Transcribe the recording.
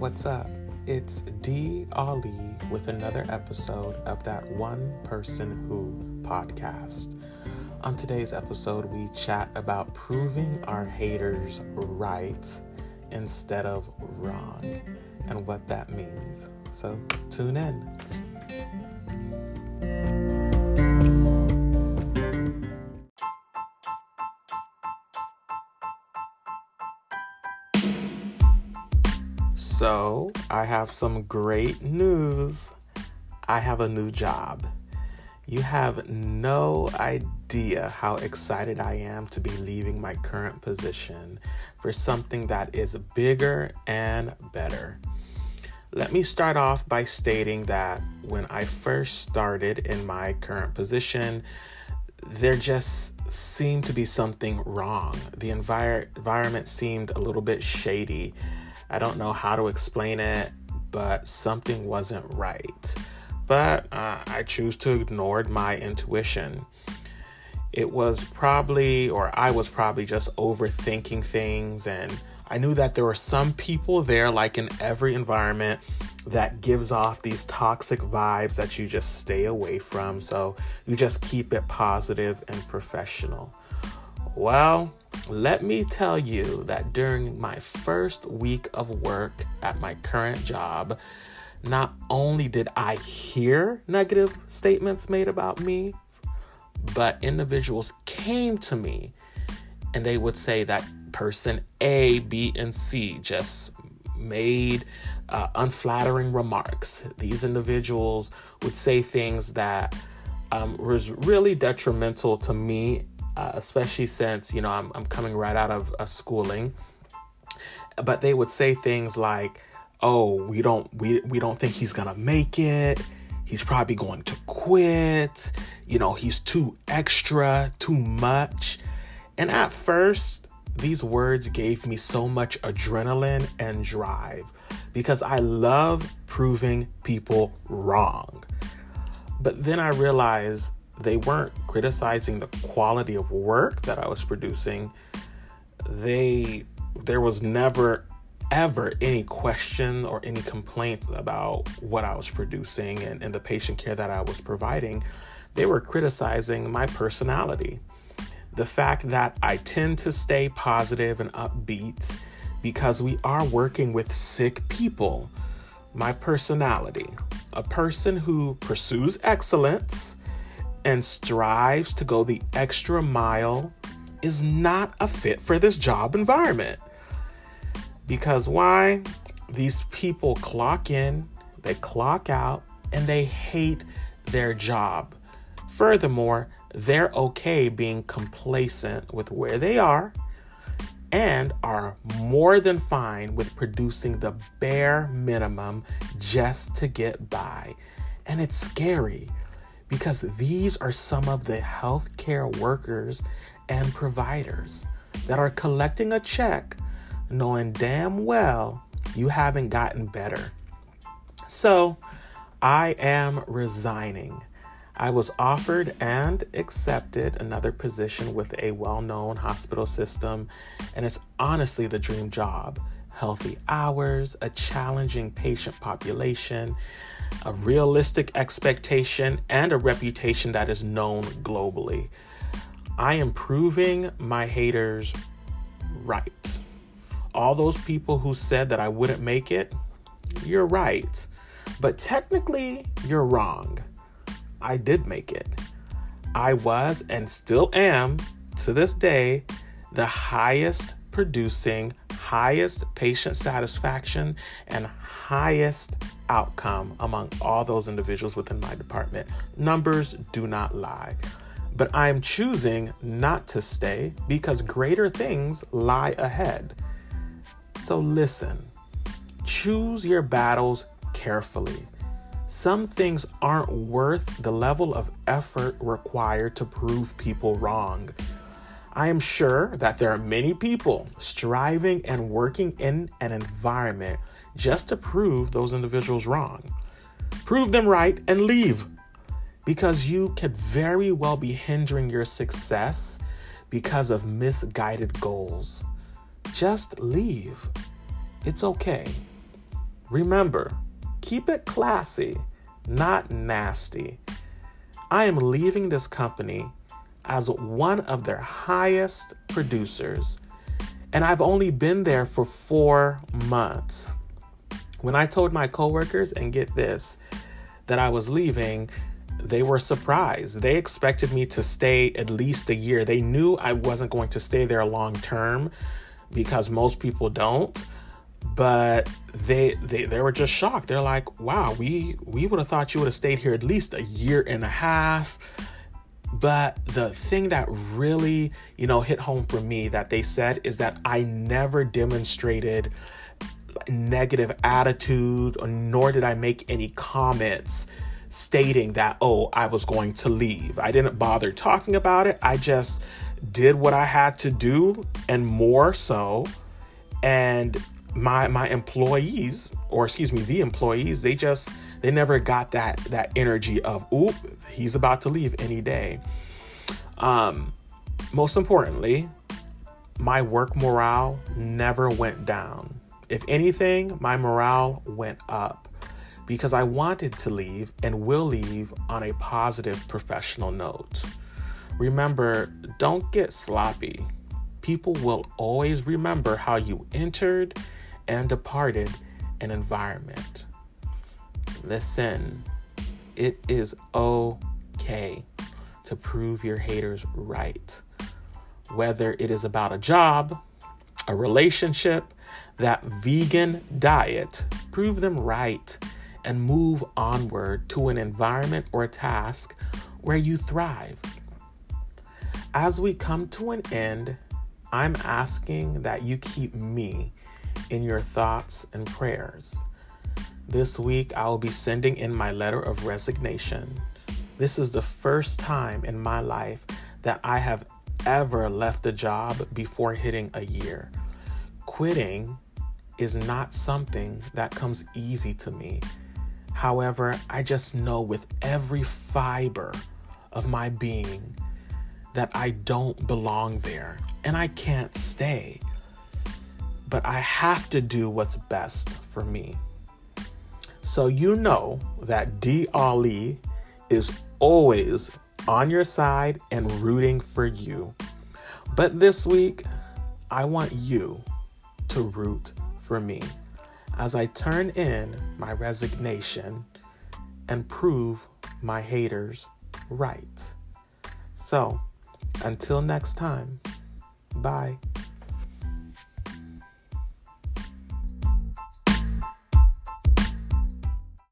What's up? It's D. Ali with another episode of that One Person Who podcast. On today's episode, we chat about proving our haters right instead of wrong and what that means. So tune in. So, I have some great news. I have a new job. You have no idea how excited I am to be leaving my current position for something that is bigger and better. Let me start off by stating that when I first started in my current position, there just seemed to be something wrong. The envir- environment seemed a little bit shady I don't know how to explain it, but something wasn't right. But uh, I choose to ignore my intuition. It was probably, or I was probably just overthinking things. And I knew that there were some people there, like in every environment, that gives off these toxic vibes that you just stay away from. So you just keep it positive and professional. Well, let me tell you that during my first week of work at my current job, not only did I hear negative statements made about me, but individuals came to me and they would say that person A, B, and C just made uh, unflattering remarks. These individuals would say things that um, was really detrimental to me uh, especially since you know I'm, I'm coming right out of a schooling. But they would say things like oh we don't we, we don't think he's gonna make it. He's probably going to quit. You know he's too extra too much. And at first these words gave me so much adrenaline and drive because i love proving people wrong. But then i realized they weren't criticizing the quality of work that I was producing. They there was never ever any question or any complaint about what I was producing and, and the patient care that I was providing. They were criticizing my personality. The fact that I tend to stay positive and upbeat because we are working with sick people. My personality, a person who pursues excellence and strives to go the extra mile is not a fit for this job environment. Because why? These people clock in, they clock out, and they hate their job. Furthermore, they're okay being complacent with where they are and are more than fine with producing the bare minimum just to get by. And it's scary because these are some of the healthcare workers and providers that are collecting a check knowing damn well you haven't gotten better. So, I am resigning. I was offered and accepted another position with a well known hospital system, and it's honestly the dream job. Healthy hours, a challenging patient population, a realistic expectation, and a reputation that is known globally. I am proving my haters right. All those people who said that I wouldn't make it, you're right. But technically, you're wrong. I did make it. I was and still am, to this day, the highest producing, highest patient satisfaction, and highest outcome among all those individuals within my department. Numbers do not lie. But I'm choosing not to stay because greater things lie ahead. So listen, choose your battles carefully. Some things aren't worth the level of effort required to prove people wrong. I am sure that there are many people striving and working in an environment just to prove those individuals wrong. Prove them right and leave because you could very well be hindering your success because of misguided goals. Just leave. It's okay. Remember, keep it classy, not nasty. I am leaving this company as one of their highest producers, and I've only been there for four months. When I told my coworkers, and get this, that I was leaving, they were surprised. They expected me to stay at least a year. They knew I wasn't going to stay there long term because most people don't. But they, they they were just shocked. They're like, "Wow, we we would have thought you would have stayed here at least a year and a half." But the thing that really, you know, hit home for me that they said is that I never demonstrated negative attitude, nor did I make any comments stating that, oh, I was going to leave. I didn't bother talking about it. I just did what I had to do and more so. And my my employees, or excuse me, the employees, they just they never got that that energy of, oop, he's about to leave any day. Um, most importantly, my work morale never went down. If anything, my morale went up because I wanted to leave and will leave on a positive professional note. Remember, don't get sloppy. People will always remember how you entered and departed an environment. Listen, it is okay to prove your haters right. Whether it is about a job, a relationship, that vegan diet, prove them right and move onward to an environment or a task where you thrive. As we come to an end, I'm asking that you keep me in your thoughts and prayers. This week, I will be sending in my letter of resignation. This is the first time in my life that I have ever left a job before hitting a year. Quitting is not something that comes easy to me. However, I just know with every fiber of my being that I don't belong there and I can't stay. But I have to do what's best for me. So you know that D. Ali is always on your side and rooting for you. But this week, I want you to root for me as I turn in my resignation and prove my haters right. So, until next time, bye.